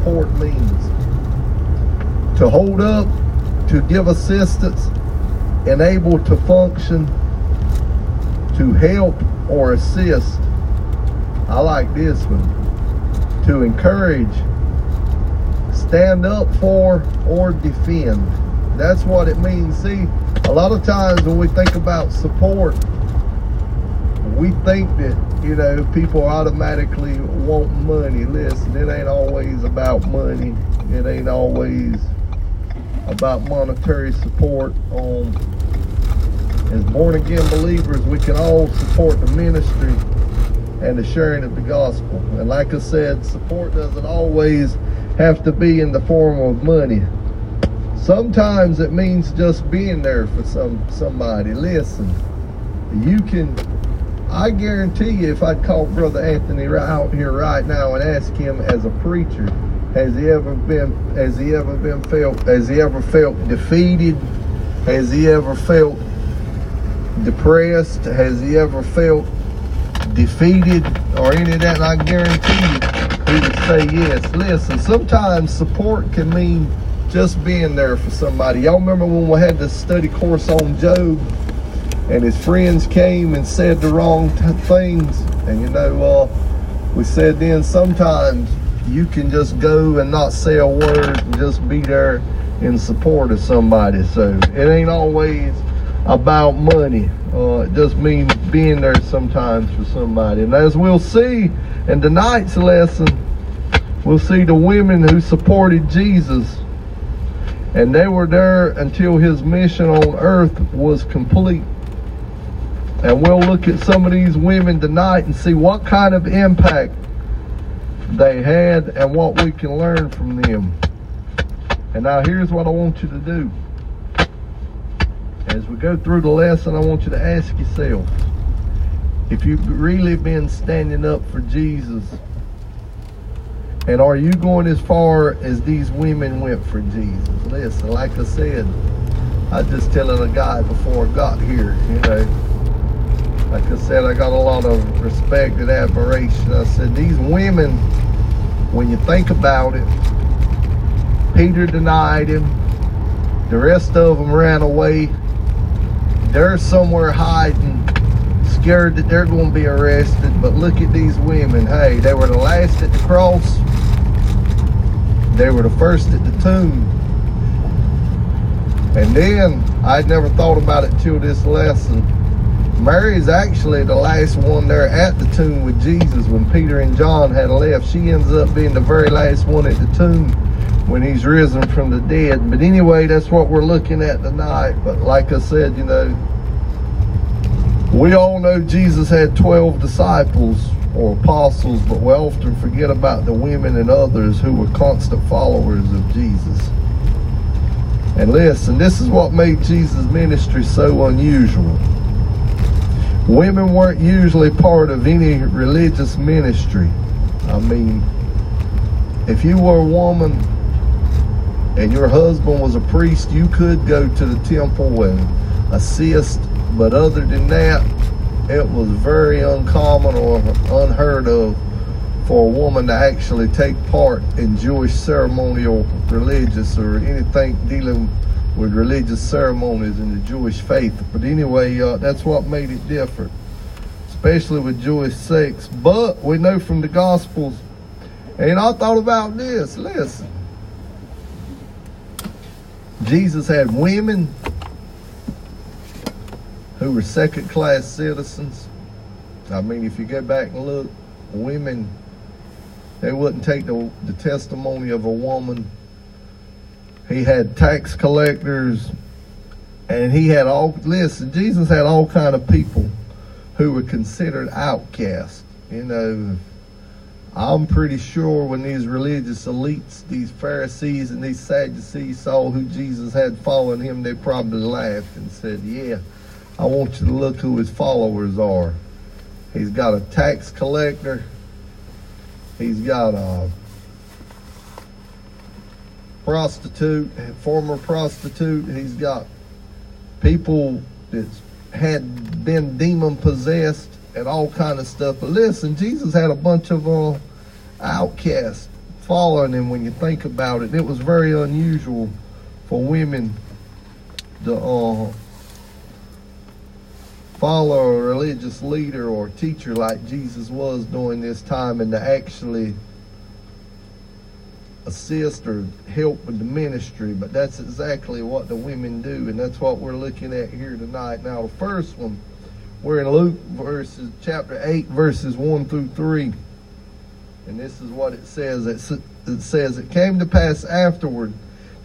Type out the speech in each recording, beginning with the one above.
support means. To hold up, to give assistance, and able to function, to help or assist. I like this one. To encourage, stand up for, or defend. That's what it means. See, a lot of times when we think about support, we think that, you know, people automatically want money. Listen, it ain't always about money. It ain't always about monetary support. Um, as born again believers, we can all support the ministry and the sharing of the gospel. And like I said, support doesn't always have to be in the form of money. Sometimes it means just being there for some somebody. Listen, you can. I guarantee you, if I'd call Brother Anthony right out here right now and ask him as a preacher, has he ever been? Has he ever been felt? Has he ever felt defeated? Has he ever felt depressed? Has he ever felt defeated or any of that? I guarantee you, he would say yes. Listen, sometimes support can mean just being there for somebody. Y'all remember when we had the study course on Job and his friends came and said the wrong t- things? And you know, uh, we said then sometimes you can just go and not say a word and just be there in support of somebody. So it ain't always about money. Uh, it just means being there sometimes for somebody. And as we'll see in tonight's lesson, we'll see the women who supported Jesus. And they were there until his mission on earth was complete. And we'll look at some of these women tonight and see what kind of impact they had and what we can learn from them. And now here's what I want you to do. As we go through the lesson, I want you to ask yourself if you've really been standing up for Jesus, and are you going as far as these women went for Jesus? Listen, like I said, I just telling a guy before I got here, you know, like I said, I got a lot of respect and admiration. I said, these women, when you think about it, Peter denied him. The rest of them ran away. They're somewhere hiding, scared that they're going to be arrested. But look at these women. Hey, they were the last at the cross. They were the first at the tomb. And then, I'd never thought about it till this lesson. Mary's actually the last one there at the tomb with Jesus when Peter and John had left. She ends up being the very last one at the tomb when he's risen from the dead. But anyway, that's what we're looking at tonight. But like I said, you know, we all know Jesus had 12 disciples or apostles, but we often forget about the women and others who were constant followers of Jesus. And listen, this is what made Jesus' ministry so unusual. Women weren't usually part of any religious ministry. I mean, if you were a woman and your husband was a priest, you could go to the temple and assist. But other than that, it was very uncommon or unheard of for a woman to actually take part in Jewish ceremonial, religious, or anything dealing with religious ceremonies in the Jewish faith. But anyway, uh, that's what made it different, especially with Jewish sects. But we know from the Gospels, and I thought about this. Listen, Jesus had women who were second class citizens. I mean, if you go back and look, women, they wouldn't take the, the testimony of a woman. He had tax collectors, and he had all, listen, Jesus had all kind of people who were considered outcasts. You know, I'm pretty sure when these religious elites, these Pharisees and these Sadducees saw who Jesus had following him, they probably laughed and said, yeah, I want you to look who his followers are. He's got a tax collector. He's got a prostitute, a former prostitute. He's got people that had been demon possessed and all kind of stuff. But listen, Jesus had a bunch of uh, outcasts following him when you think about it. It was very unusual for women to uh, follow a religious leader or teacher like Jesus was during this time and to actually assist or help with the ministry, but that's exactly what the women do, and that's what we're looking at here tonight. Now, the first one, we're in Luke verses chapter 8, verses 1 through 3. And this is what it says. It says, It came to pass afterward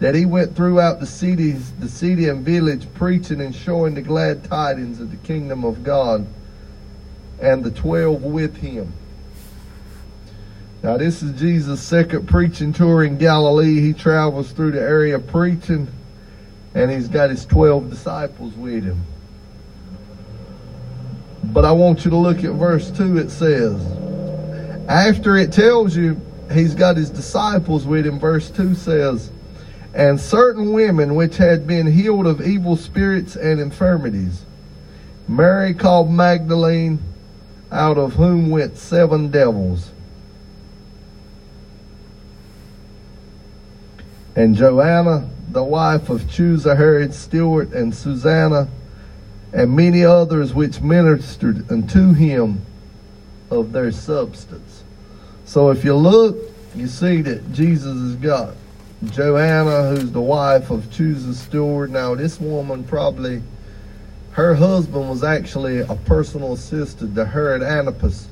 that he went throughout the cities, the city and village, preaching and showing the glad tidings of the kingdom of God, and the twelve with him. Now, this is Jesus' second preaching tour in Galilee. He travels through the area preaching, and he's got his 12 disciples with him. But I want you to look at verse 2. It says, after it tells you he's got his disciples with him, verse 2 says, And certain women which had been healed of evil spirits and infirmities, Mary called Magdalene, out of whom went seven devils and Joanna, the wife of Chuza Herod steward, and Susanna, and many others which ministered unto him of their substance. So if you look, you see that Jesus has got Joanna, who's the wife of Chuza's steward. Now, this woman probably, her husband was actually a personal assistant to Herod Antipas.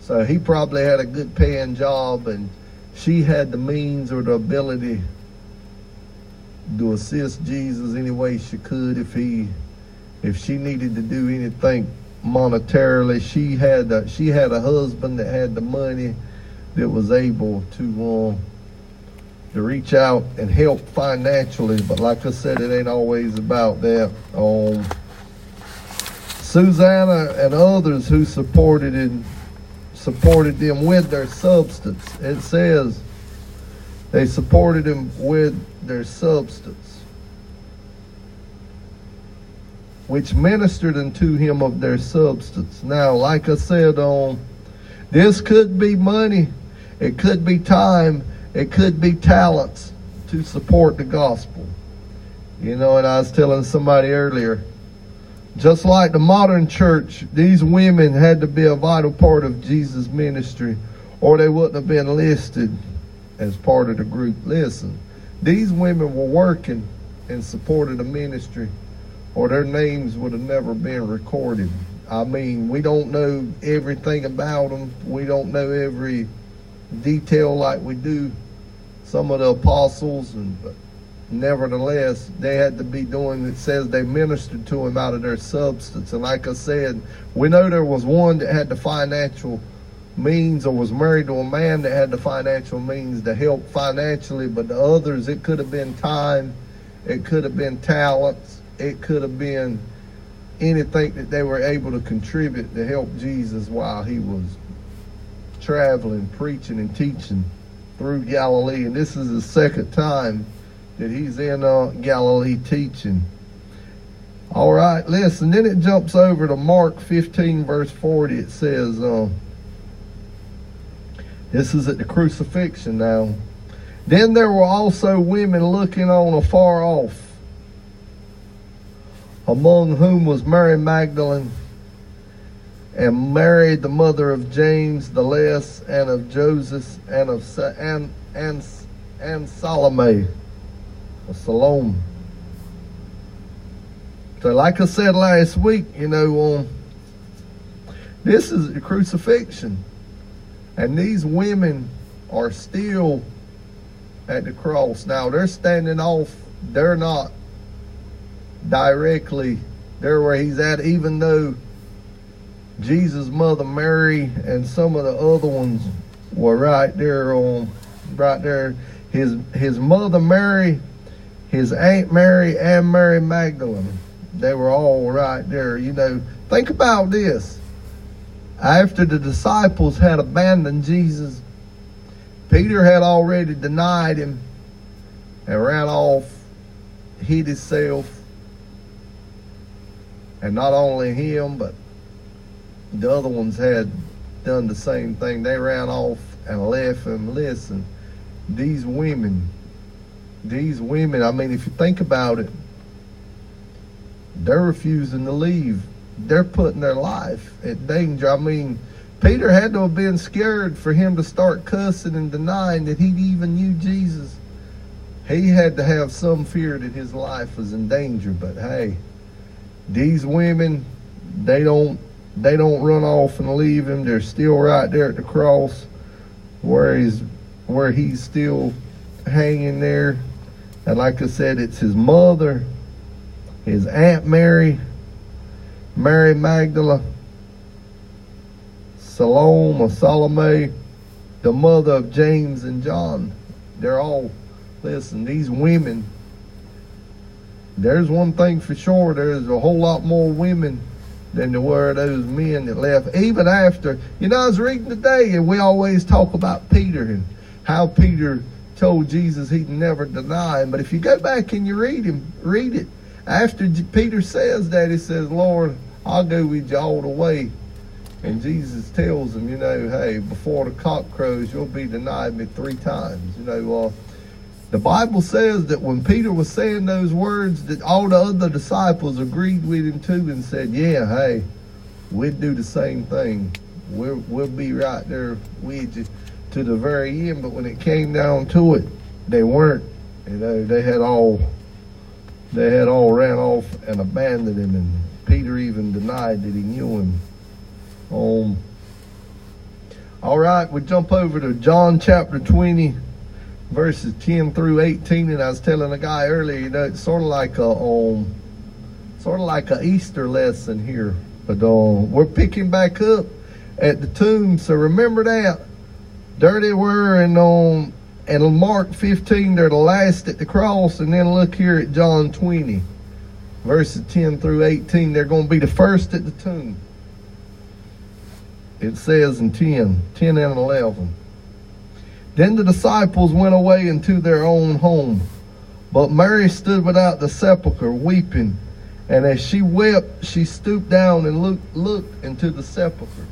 So he probably had a good paying job, and she had the means or the ability to assist Jesus any way she could if he if she needed to do anything monetarily. She had a, she had a husband that had the money that was able to uh, to reach out and help financially. But like I said it ain't always about that. Um, Susanna and others who supported and supported them with their substance. It says they supported him with their substance, which ministered unto him of their substance. Now, like I said, um, this could be money, it could be time, it could be talents to support the gospel. You know, and I was telling somebody earlier, just like the modern church, these women had to be a vital part of Jesus' ministry, or they wouldn't have been listed as part of the group. Listen, these women were working in support of the ministry, or their names would have never been recorded. I mean, we don't know everything about them. We don't know every detail like we do some of the apostles, and but nevertheless, they had to be doing. It says they ministered to him out of their substance, and like I said, we know there was one that had the financial means or was married to a man that had the financial means to help financially, but the others, it could have been time, it could have been talents, it could have been anything that they were able to contribute to help Jesus while he was traveling, preaching, and teaching through Galilee. And this is the second time that he's in uh, Galilee teaching. All right, listen. Then it jumps over to Mark 15, verse 40. It says, uh, this is at the crucifixion now. Then there were also women looking on afar off, among whom was Mary Magdalene and Mary, the mother of James the Less, and of Joseph, and of and and and Salome, or Salome. So, like I said last week, you know, um, this is the crucifixion. And these women are still at the cross. Now they're standing off, they're not directly there where he's at, even though Jesus' mother Mary and some of the other ones were right there on right there. His his mother Mary, his aunt Mary, and Mary Magdalene. They were all right there. You know, think about this. After the disciples had abandoned Jesus, Peter had already denied him and ran off, hid himself. And not only him, but the other ones had done the same thing. They ran off and left him. Listen, these women, these women, I mean, if you think about it, they're refusing to leave. They're putting their life at danger. I mean, Peter had to have been scared for him to start cussing and denying that he even knew Jesus. He had to have some fear that his life was in danger. But hey, these women, they don't they don't run off and leave him. They're still right there at the cross where he's where he's still hanging there. And like I said, it's his mother, his Aunt Mary, Mary Magdalene, Salome or Salome, the mother of James and John. They're all, listen, these women, there's one thing for sure, there's a whole lot more women than there were those men that left. Even after, you know, I was reading today, and we always talk about Peter and how Peter told Jesus he'd never deny him. But if you go back and you read him, read it. After Peter says that, he says, Lord, I'll go with you all the way. And Jesus tells him, you know, hey, before the cock crows, you'll be denied me three times. You know, uh, the Bible says that when Peter was saying those words, that all the other disciples agreed with him too and said, yeah, hey, we'd do the same thing. We'll, we'll be right there with you to the very end. But when it came down to it, they weren't. You know, they had all they had all ran off and abandoned him, and Peter even denied that he knew him. Um, all right, we jump over to John chapter 20, verses 10 through 18. And I was telling a guy earlier, you know, it's sort of like a um, sort of like a Easter lesson here. But um, we're picking back up at the tomb, so remember that. They were, and um, and Mark 15, they're the last at the cross, and then look here at John 20, verses 10 through 18. They're going to be the first at the tomb. It says in 10, 10 and 11. Then the disciples went away into their own home. But Mary stood without the sepulchre, weeping. And as she wept, she stooped down and looked, looked into the sepulchre.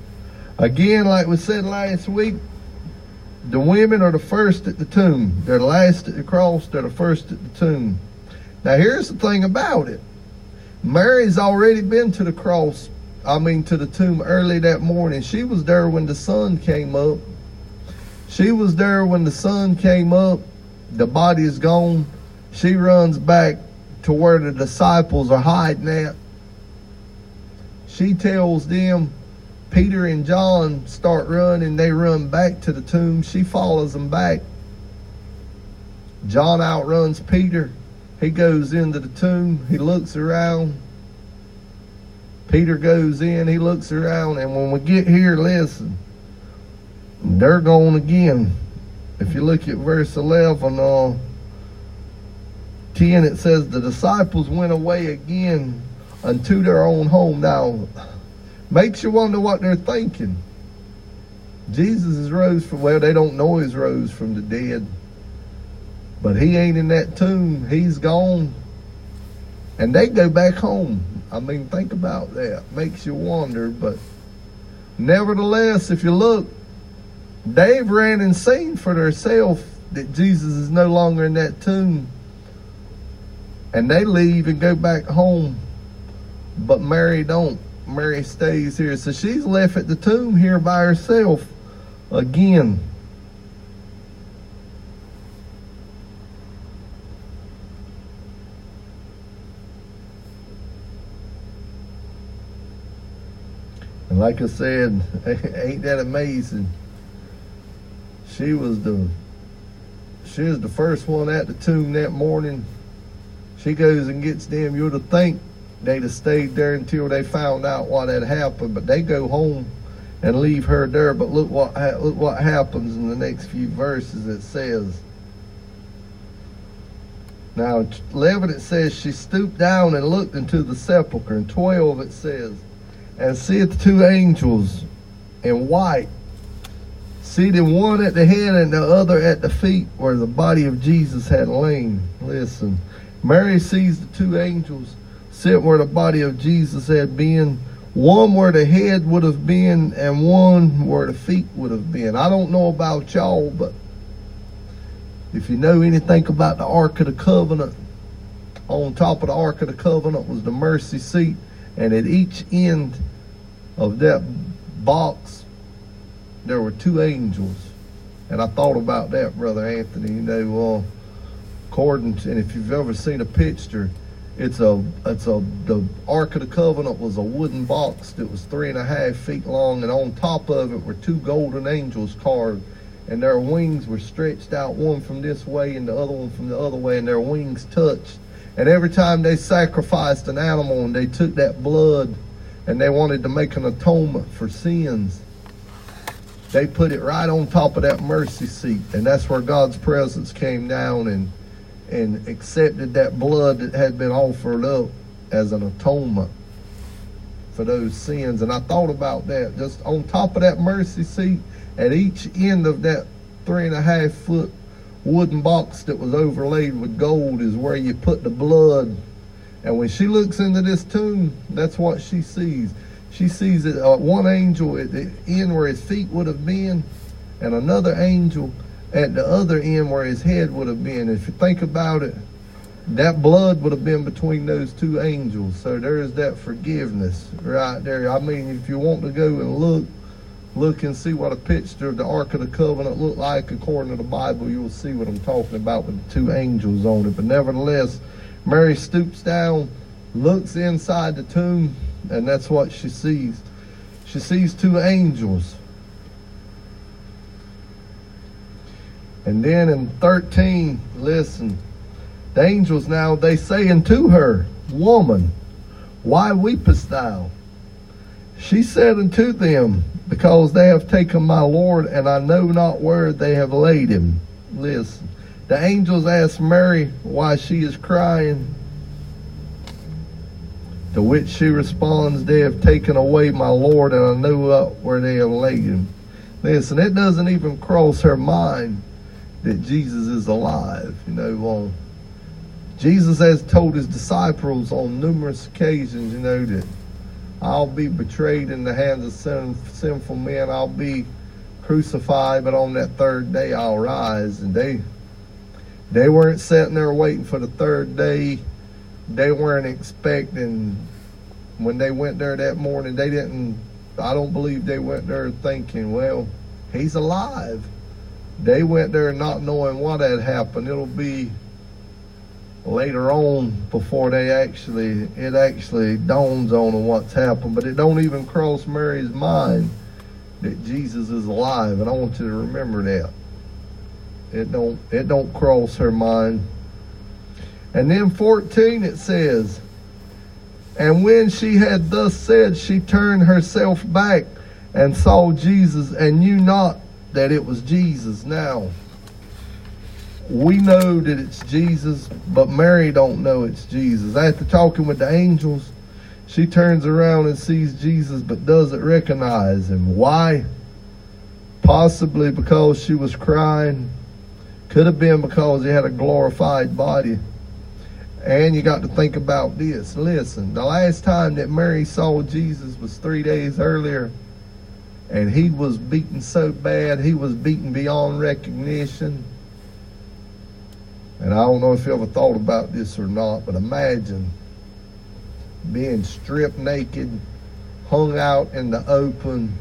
Again, like we said last week, the women are the first at the tomb. They're the last at the cross. They're the first at the tomb. Now, here's the thing about it. Mary's already been to the cross, I mean, to the tomb early that morning. She was there when the sun came up. She was there when the sun came up. The body is gone. She runs back to where the disciples are hiding at. She tells them, Peter and John start running. They run back to the tomb. She follows them back. John outruns Peter. He goes into the tomb. He looks around. Peter goes in. He looks around. And when we get here, listen, they're gone again. If you look at verse 11, uh, 10, it says, The disciples went away again unto their own home. Now, Makes you wonder what they're thinking. Jesus is rose from, well, they don't know he's rose from the dead. But he ain't in that tomb. He's gone. And they go back home. I mean, think about that. Makes you wonder. But nevertheless, if you look, they've ran and seen for themselves that Jesus is no longer in that tomb. And they leave and go back home. But Mary don't. Mary stays here. So she's left at the tomb here by herself again. And like I said, ain't that amazing? She was the she was the first one at the tomb that morning. She goes and gets them. You'd have think they'd have stayed there until they found out what had happened. But they go home and leave her there. But look what look what happens in the next few verses. It says. Now, 11 it says, She stooped down and looked into the sepulchre. And 12 it says, And seeth two angels in white, seated one at the head and the other at the feet where the body of Jesus had lain. Listen, Mary sees the two angels sit where the body of Jesus had been, one where the head would have been, and one where the feet would have been. I don't know about y'all, but If you know anything about the Ark of the Covenant, on top of the Ark of the Covenant was the mercy seat, and at each end of that box, there were two angels. And I thought about that, Brother Anthony. You know, well, according to, and if you've ever seen a picture, it's a, it's a, the Ark of the Covenant was a wooden box that was three and a half feet long, and on top of it were two golden angels carved and their wings were stretched out, one from this way and the other one from the other way, and their wings touched. And every time they sacrificed an animal and they took that blood and they wanted to make an atonement for sins, they put it right on top of that mercy seat. And that's where God's presence came down and and accepted that blood that had been offered up as an atonement for those sins. And I thought about that. Just on top of that mercy seat, at each end of that three and a half foot wooden box that was overlaid with gold is where you put the blood. And when she looks into this tomb, that's what she sees. She sees it, uh, one angel at the end where his feet would have been, and another angel at the other end where his head would have been. If you think about it, that blood would have been between those two angels. So there's that forgiveness right there. I mean, if you want to go and look, look and see what a picture of the Ark of the Covenant looked like according to the Bible, you'll see what I'm talking about with the two angels on it. But nevertheless, Mary stoops down, looks inside the tomb, and that's what she sees. She sees two angels. And then in 13, listen, the angels now, they say unto her, Woman, why weepest thou? She said unto them, because they have taken my Lord, and I know not where they have laid him. Listen. The angels ask Mary why she is crying. To which she responds, They have taken away my Lord, and I know not where they have laid him. Listen, it doesn't even cross her mind that Jesus is alive. You know, well, Jesus has told his disciples on numerous occasions, you know, that I'll be betrayed in the hands of sin, sinful men. I'll be crucified, but on that third day I'll rise. And they they weren't sitting there waiting for the third day. They weren't expecting when they went there that morning. They didn't. I don't believe they went there thinking, well, he's alive. They went there not knowing what had happened. It'll be later on before they actually it actually dawns on them what's happened but it don't even cross mary's mind that jesus is alive and i want you to remember that it don't it don't cross her mind and then 14 it says and when she had thus said she turned herself back and saw jesus and knew not that it was jesus now we know that it's Jesus, but Mary don't know it's Jesus. After talking with the angels, she turns around and sees Jesus, but doesn't recognize him. Why? Possibly because she was crying. Could have been because he had a glorified body. And you got to think about this. Listen, the last time that Mary saw Jesus was three days earlier, and he was beaten so bad, he was beaten beyond recognition and I don't know if you ever thought about this or not, but imagine being stripped naked, hung out in the open.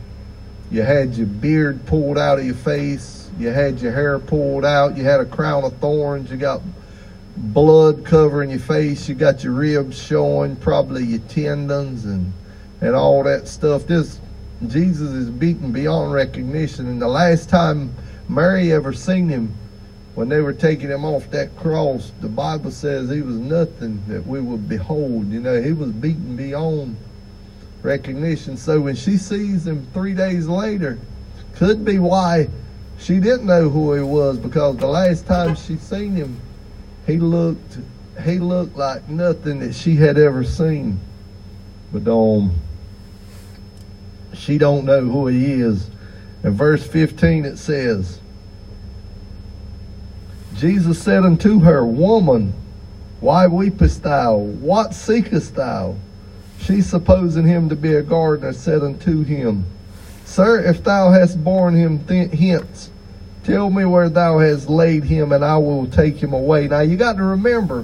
You had your beard pulled out of your face. You had your hair pulled out. You had a crown of thorns. You got blood covering your face. You got your ribs showing, probably your tendons and and all that stuff. This Jesus is beaten beyond recognition. And the last time Mary ever seen him, when they were taking him off that cross, the Bible says he was nothing that we would behold. You know, he was beaten beyond recognition. So when she sees him three days later, could be why she didn't know who he was because the last time she seen him, he looked he looked like nothing that she had ever seen. But um she don't know who he is. In verse 15 it says, Jesus said unto her, Woman, why weepest thou? What seekest thou? She, supposing him to be a gardener, said unto him, Sir, if thou hast borne him th- hence, Tell me where thou hast laid him, and I will take him away. Now you got to remember,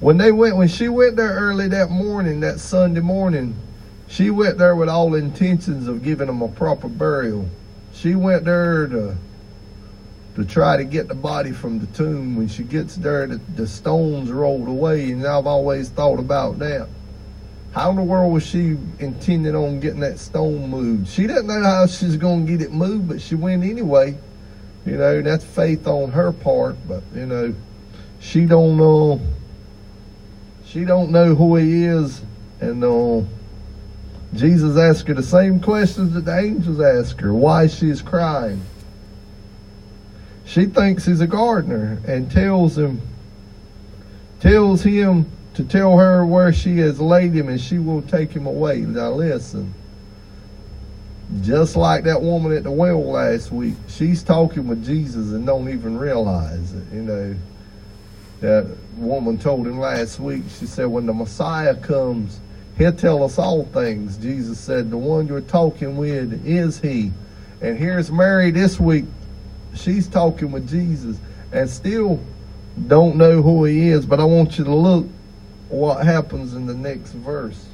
when they went, when she went there early that morning, that Sunday morning, she went there with all intentions of giving him a proper burial. She went there to to try to get the body from the tomb. When she gets there, the, the stones rolled away, and I've always thought about that. How in the world was she intending on getting that stone moved? She doesn't know how she's going to get it moved, but she went anyway. You know, that's faith on her part, but you know, she don't know. She don't know who he is, and uh, Jesus asked her the same questions that the angels asked her. Why she's crying? She thinks he's a gardener and tells him, tells him to tell her where she has laid him, and she will take him away. Now listen. Just like that woman at the well last week, she's talking with Jesus and don't even realize it. You know, that woman told him last week, she said, when the Messiah comes, he'll tell us all things. Jesus said, the one you're talking with is he. And here's Mary this week. She's talking with Jesus and still don't know who he is. But I want you to look what happens in the next verse.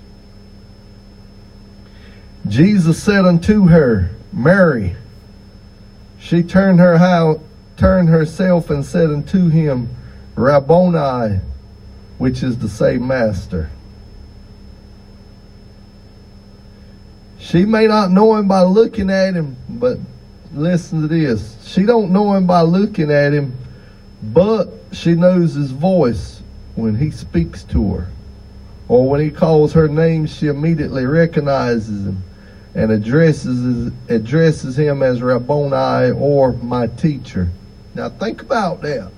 Jesus said unto her, Mary. She turned her how turned herself and said unto him, Rabboni, which is to say, Master. She may not know him by looking at him, but listen to this. She don't know him by looking at him, but she knows his voice when he speaks to her. Or when he calls her name, she immediately recognizes him and addresses addresses him as Rabboni or my teacher. Now think about that.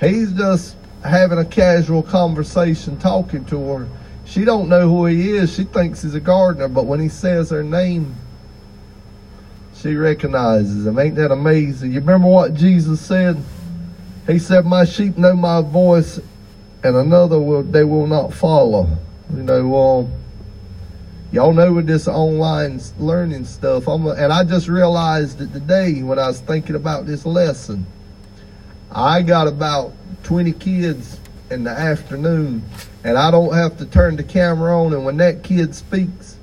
He's just having a casual conversation talking to her. She don't know who he is. She thinks he's a gardener, but when he says her name, she recognizes him. Ain't that amazing? You remember what Jesus said? He said, My sheep know my voice, and another will they will not follow. You know, well, y'all know with this online learning stuff, I'm and I just realized it today when I was thinking about this lesson. I got about 20 kids in the afternoon, and I don't have to turn the camera on, and when that kid speaks,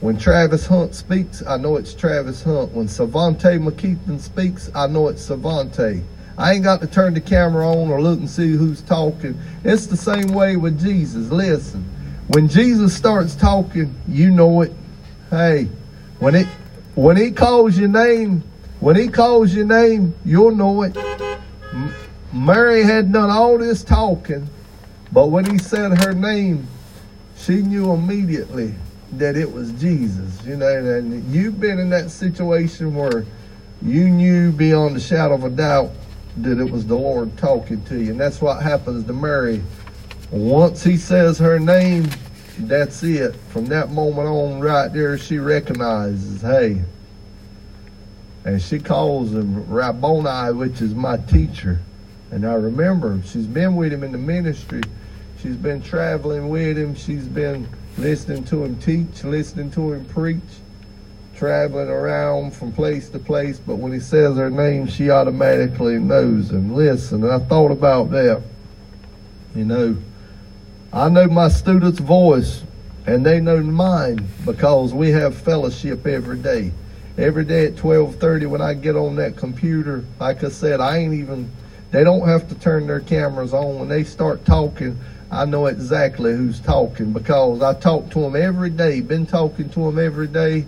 when Travis Hunt speaks, I know it's Travis Hunt. When Savante McKeithen speaks, I know it's Savante. I ain't got to turn the camera on or look and see who's talking. It's the same way with Jesus. Listen, when Jesus starts talking, you know it. Hey, when it when he calls your name, when he calls your name, you'll know it. Mary had done all this talking, but when he said her name, she knew immediately that it was Jesus. You know, and you've been in that situation where you knew beyond the shadow of a doubt that it was the Lord talking to you. And that's what happens to Mary. Once he says her name, that's it. From that moment on, right there, she recognizes, hey. And she calls him Rabboni, which is my teacher. And I remember she's been with him in the ministry. She's been traveling with him. She's been listening to him teach, listening to him preach, traveling around from place to place. But when he says her name, she automatically knows him. Listen, I thought about that. You know, I know my students' voice, and they know mine because we have fellowship every day. Every day at 12:30 when I get on that computer, like I said, I ain't even they don't have to turn their cameras on when they start talking. I know exactly who's talking because I talk to them every day. Been talking to them every day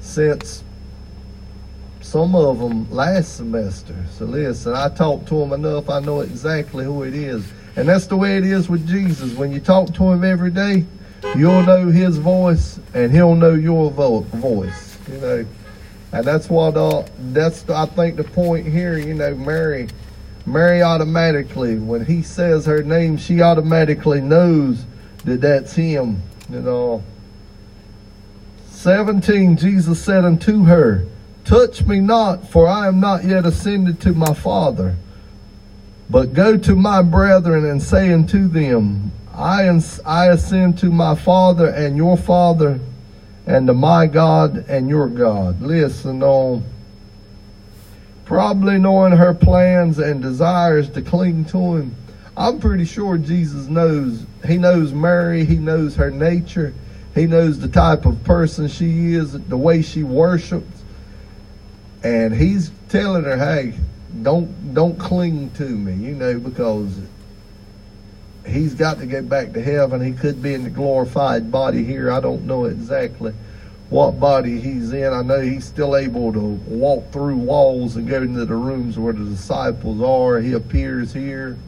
since some of them last semester. So listen, I talked to them enough. I know exactly who it is, and that's the way it is with Jesus. When you talk to him every day, you'll know his voice, and he'll know your vo- voice. You know, and that's what uh, that's I think the point here. You know, Mary Mary automatically, when he says her name, she automatically knows that that's him. You know. 17, Jesus said unto her, Touch me not, for I am not yet ascended to my Father. But go to my brethren and say unto them, I, I ascend to my Father and your Father, and to my God and your God. Listen on. probably knowing her plans and desires to cling to him. I'm pretty sure Jesus knows. He knows Mary. He knows her nature. He knows the type of person she is, the way she worships. And he's telling her, hey, don't don't cling to me, you know, because he's got to get back to heaven. He could be in the glorified body here. I don't know exactly what body he's in. I know he's still able to walk through walls and go into the rooms where the disciples are. He appears here.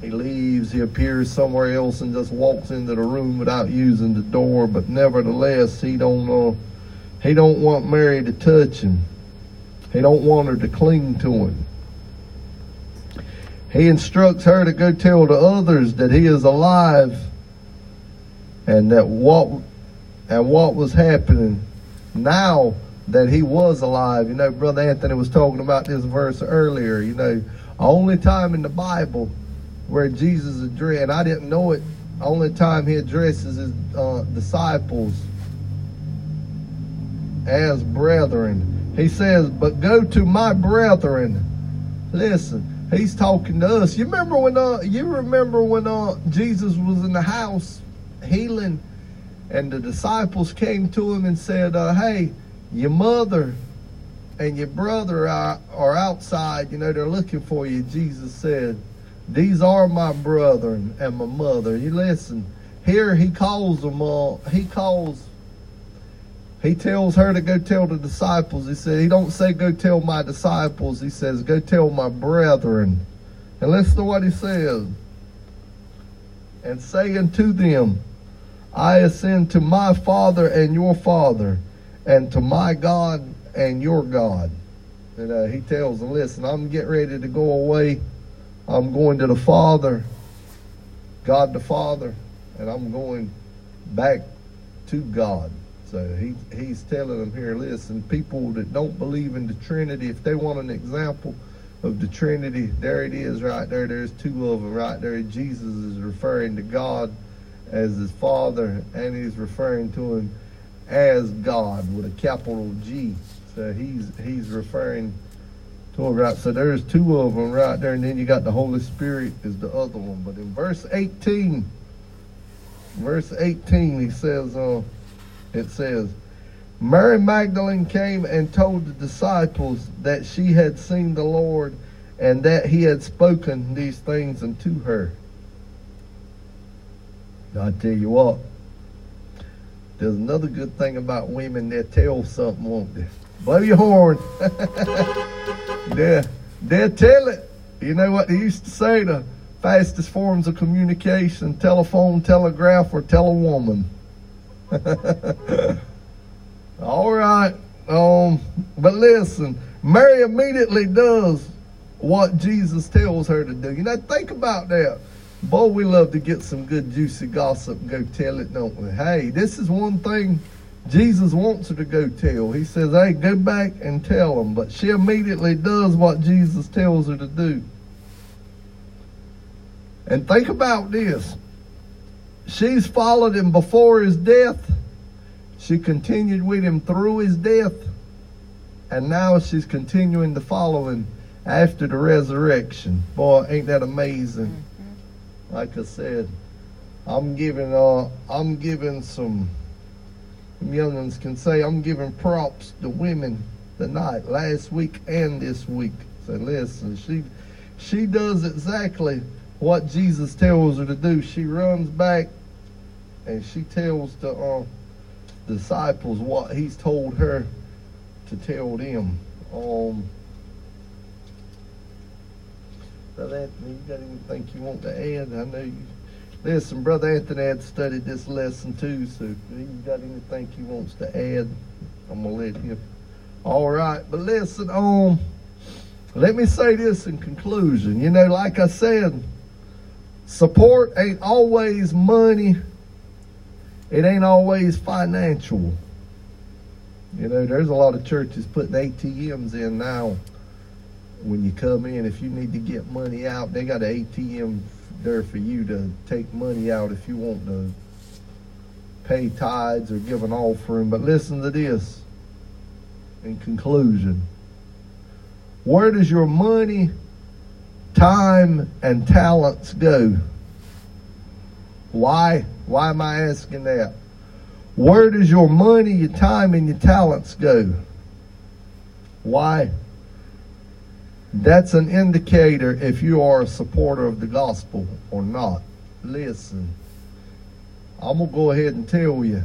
He leaves. He appears somewhere else and just walks into the room without using the door. But nevertheless, he don't uh, he don't want Mary to touch him. He don't want her to cling to him. He instructs her to go tell the others that he is alive and that what and what was happening now that he was alive. You know, Brother Anthony was talking about this verse earlier. You know, only time in the Bible where Jesus addressed, and I didn't know it, only time he addresses his uh, disciples as brethren. He says, but go to my brethren. Listen, he's talking to us. You remember when uh, you remember when uh, Jesus was in the house healing and the disciples came to him and said, uh, hey, your mother and your brother are, are outside. You know, they're looking for you. Jesus said, these are my brethren and my mother. You listen. Here he calls them all. Uh, he calls. He tells her to go tell the disciples. He said, he don't say go tell my disciples. He says, go tell my brethren. And listen to what he says. And saying to them, I ascend to my Father and your Father, and to my God and your God. And uh, he tells them, listen, I'm getting ready to go away. I'm going to the Father, God the Father, and I'm going back to God. So he, he's telling them here, listen, people that don't believe in the Trinity, if they want an example of the Trinity, there it is right there. There's two of them right there. Jesus is referring to God as his father, and he's referring to him as God with a capital G. So he's he's referring right. So there's two of them right there, and then you got the Holy Spirit is the other one. But in verse 18, verse 18, he says, uh, it says, Mary Magdalene came and told the disciples that she had seen the Lord and that he had spoken these things unto her. I tell you what, there's another good thing about women. They tell something, won't they? Blow your horn. they they tell it. You know what they used to say? The fastest forms of communication: telephone, telegraph, or tell a woman. All right. Um, but listen, Mary immediately does what Jesus tells her to do. You know, think about that. Boy, we love to get some good juicy gossip and go tell it, don't we? Hey, this is one thing Jesus wants her to go tell. He says, hey, go back and tell them. But she immediately does what Jesus tells her to do. And think about this. She's followed him before his death. She continued with him through his death. And now she's continuing to follow him after the resurrection. Boy, ain't that amazing? like I said, I'm giving uh I'm giving some youngins can say I'm giving props to women tonight, last week and this week. So listen, she she does exactly what Jesus tells her to do. She runs back and she tells the uh, disciples what he's told her to tell them. Um, Brother Anthony, you got anything you want to add? I know you. Listen, Brother Anthony had studied this lesson too, so if you got anything he wants to add, I'm gonna let him. All right, but listen, um, let me say this in conclusion. You know, like I said, support ain't always money. It ain't always financial. You know, there's a lot of churches putting ATMs in now when you come in, if you need to get money out, they got an ATM there for you to take money out if you want to pay tithes or give an offering. But listen to this in conclusion. Where does your money, time, and talents go? Why? Why am I asking that? Where does your money, your time, and your talents go? Why? That's an indicator if you are a supporter of the gospel or not. Listen, I'm going to go ahead and tell you.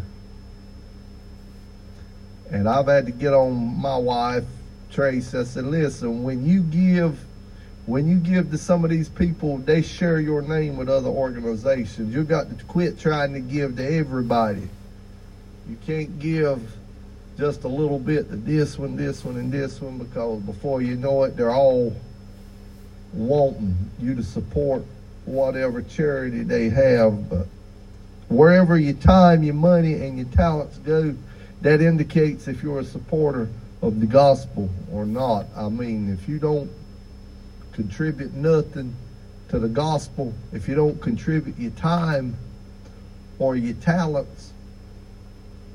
And I've had to get on my wife, Trace. I said, listen, when you give when you give to some of these people, they share your name with other organizations. You've got to quit trying to give to everybody. You can't give just a little bit to this one, this one, and this one because before you know it, they're all wanting you to support whatever charity they have. But wherever your time, your money, and your talents go, that indicates if you're a supporter of the gospel or not. I mean, if you don't contribute nothing to the gospel, if you don't contribute your time or your talents,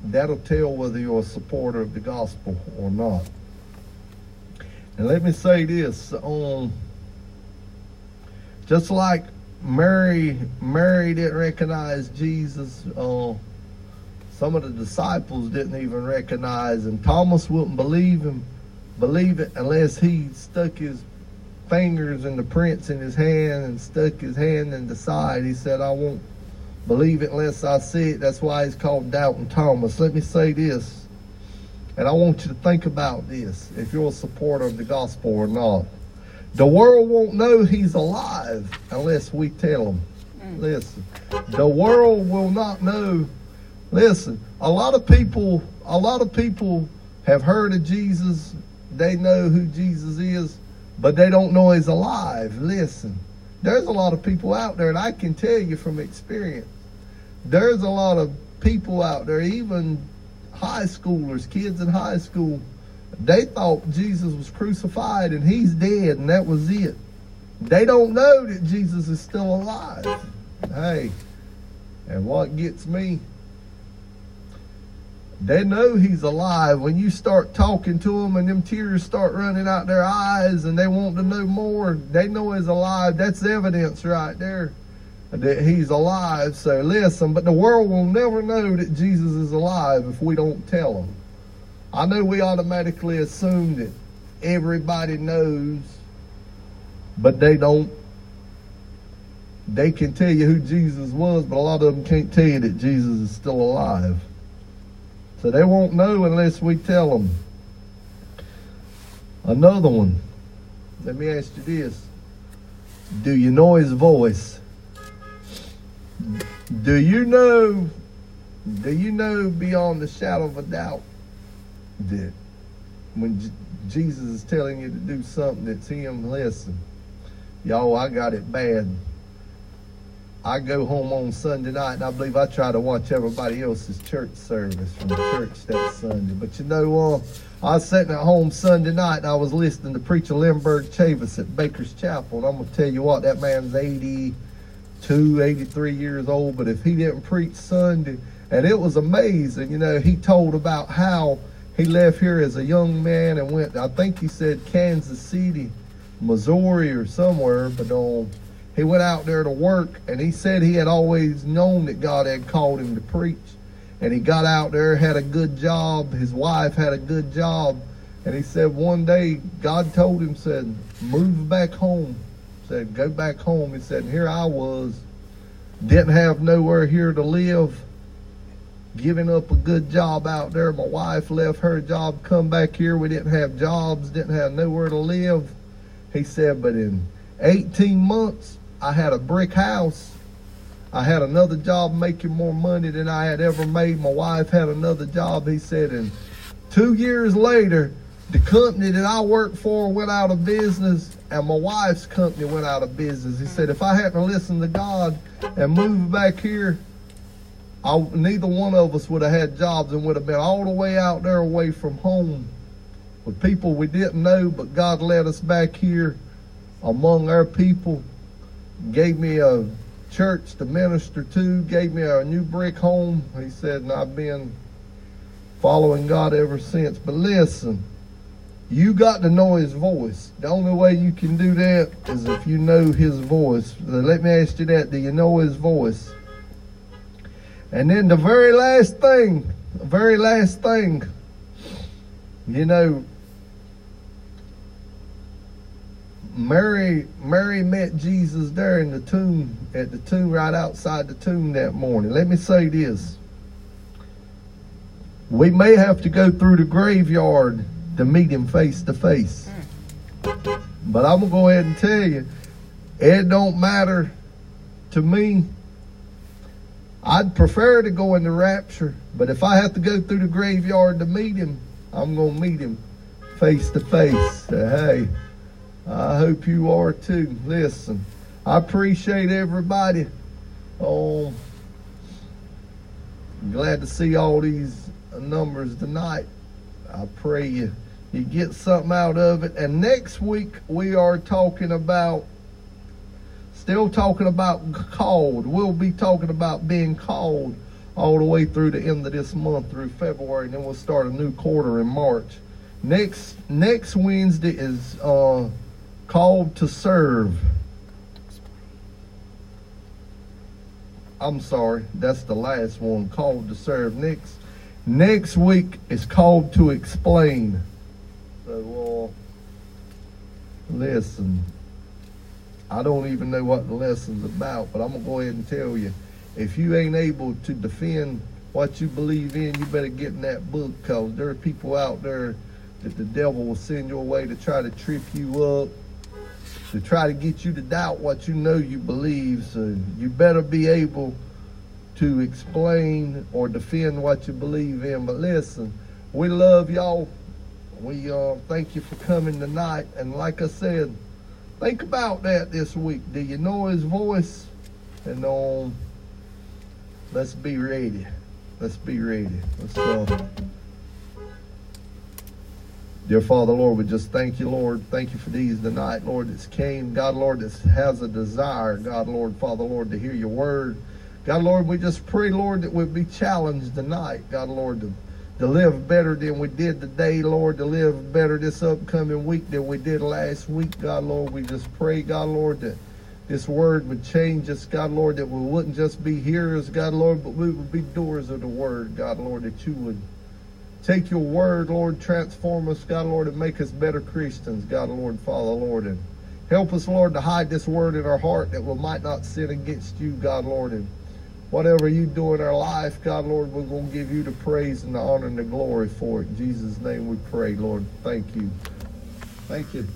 that'll tell whether you're a supporter of the gospel or not. And let me say this, um, just like Mary, Mary didn't recognize Jesus, uh, some of the disciples didn't even recognize him. Thomas wouldn't believe him, believe it unless he stuck his fingers and the prints in his hand and stuck his hand in the side. He said, I won't believe it unless I see it. That's why he's called Doubting Thomas. Let me say this, and I want you to think about this if you're a supporter of the gospel or not. The world won't know he's alive unless we tell them. Mm. Listen, the world will not know. Listen, a lot of people, a lot of people have heard of Jesus. They know who Jesus is, but they don't know he's alive. Listen, there's a lot of people out there, and I can tell you from experience, there's a lot of people out there, even high schoolers, kids in high school, they thought Jesus was crucified and he's dead, and that was it. They don't know that Jesus is still alive. Hey, and what gets me they know he's alive. When you start talking to them and them tears start running out their eyes and they want to know more, they know he's alive. That's evidence right there that he's alive. So listen, but the world will never know that Jesus is alive if we don't tell them. I know we automatically assume that everybody knows, but they don't. They can tell you who Jesus was, but a lot of them can't tell you that Jesus is still alive. So they won't know unless we tell them. Another one. Let me ask you this. Do you know his voice? Do you know do you know beyond the shadow of a doubt that when J- Jesus is telling you to do something that's him, listen, y'all, I got it bad. I go home on Sunday night, and I believe I try to watch everybody else's church service from church that Sunday. But you know? Uh, I was sitting at home Sunday night, and I was listening to Preacher Lindbergh Chavis at Baker's Chapel. And I'm going to tell you what, that man's 82, 83 years old. But if he didn't preach Sunday, and it was amazing, you know, he told about how he left here as a young man and went, I think he said Kansas City, Missouri, or somewhere, but on. Um, he went out there to work and he said he had always known that God had called him to preach. And he got out there, had a good job. His wife had a good job. And he said one day God told him, said, move back home. Said, go back home. He said, here I was, didn't have nowhere here to live, giving up a good job out there. My wife left her job, come back here. We didn't have jobs, didn't have nowhere to live. He said, but in 18 months, I had a brick house. I had another job making more money than I had ever made. My wife had another job. He said, and two years later, the company that I worked for went out of business, and my wife's company went out of business. He said, if I hadn't listened to God and moved back here, I, neither one of us would have had jobs and would have been all the way out there away from home with people we didn't know, but God led us back here among our people gave me a church to minister to, gave me a new brick home. He said, and I've been following God ever since. But listen, You got to know his voice. The only way you can do that is if you know his voice. Let me ask you that. Do you know his voice? And then the very last thing, the very last thing, you know, Mary Mary met Jesus there in the tomb at the tomb right outside the tomb that morning. Let me say this. We may have to go through the graveyard to meet him face to face. But I'm gonna go ahead and tell you, it don't matter to me. I'd prefer to go in the rapture, but if I have to go through the graveyard to meet him, I'm gonna meet him face to face. Hey, I hope you are too. Listen, I appreciate everybody. Oh, glad to see all these numbers tonight. I pray you you get something out of it. And next week we are talking about still talking about called. We'll be talking about being called all the way through the end of this month through February, and then we'll start a new quarter in March. Next next Wednesday is uh, called to serve. I'm sorry, that's the last one. Called to serve. Next next week is called to explain. So, well, listen. I don't even know what the lesson's about, but I'm gonna go ahead and tell you. If you ain't able to defend what you believe in, you better get in that book, cause there are people out there that the devil will send your way to try to trip you up, to try to get you to doubt what you know you believe. So you better be able to explain or defend what you believe in. But listen, we love y'all. We uh, thank you for coming tonight. And like I said, think about that this week. Do you know his voice? And um, let's be ready. Let's be ready. Let's go. Dear Father, Lord, we just thank you, Lord. Thank you for these tonight, Lord, that's came. God, Lord, that has a desire, God, Lord, Father, Lord, to hear your word. God, Lord, we just pray, Lord, that we'd be challenged tonight, God, Lord, to, to live better than we did today, Lord, to live better this upcoming week than we did last week, God, Lord. We just pray, God, Lord, that this word would change us, God, Lord, that we wouldn't just be hearers, God, Lord, but we would be doers of the word, God, Lord, that you would Take your word, Lord, transform us, God, Lord, and make us better Christians, God, Lord, Father, Lord, and help us, Lord, to hide this word in our heart that we might not sin against you, God, Lord, and whatever you do in our life, God, Lord, we're going to give you the praise and the honor and the glory for it. In Jesus' name we pray, Lord. Thank you. Thank you.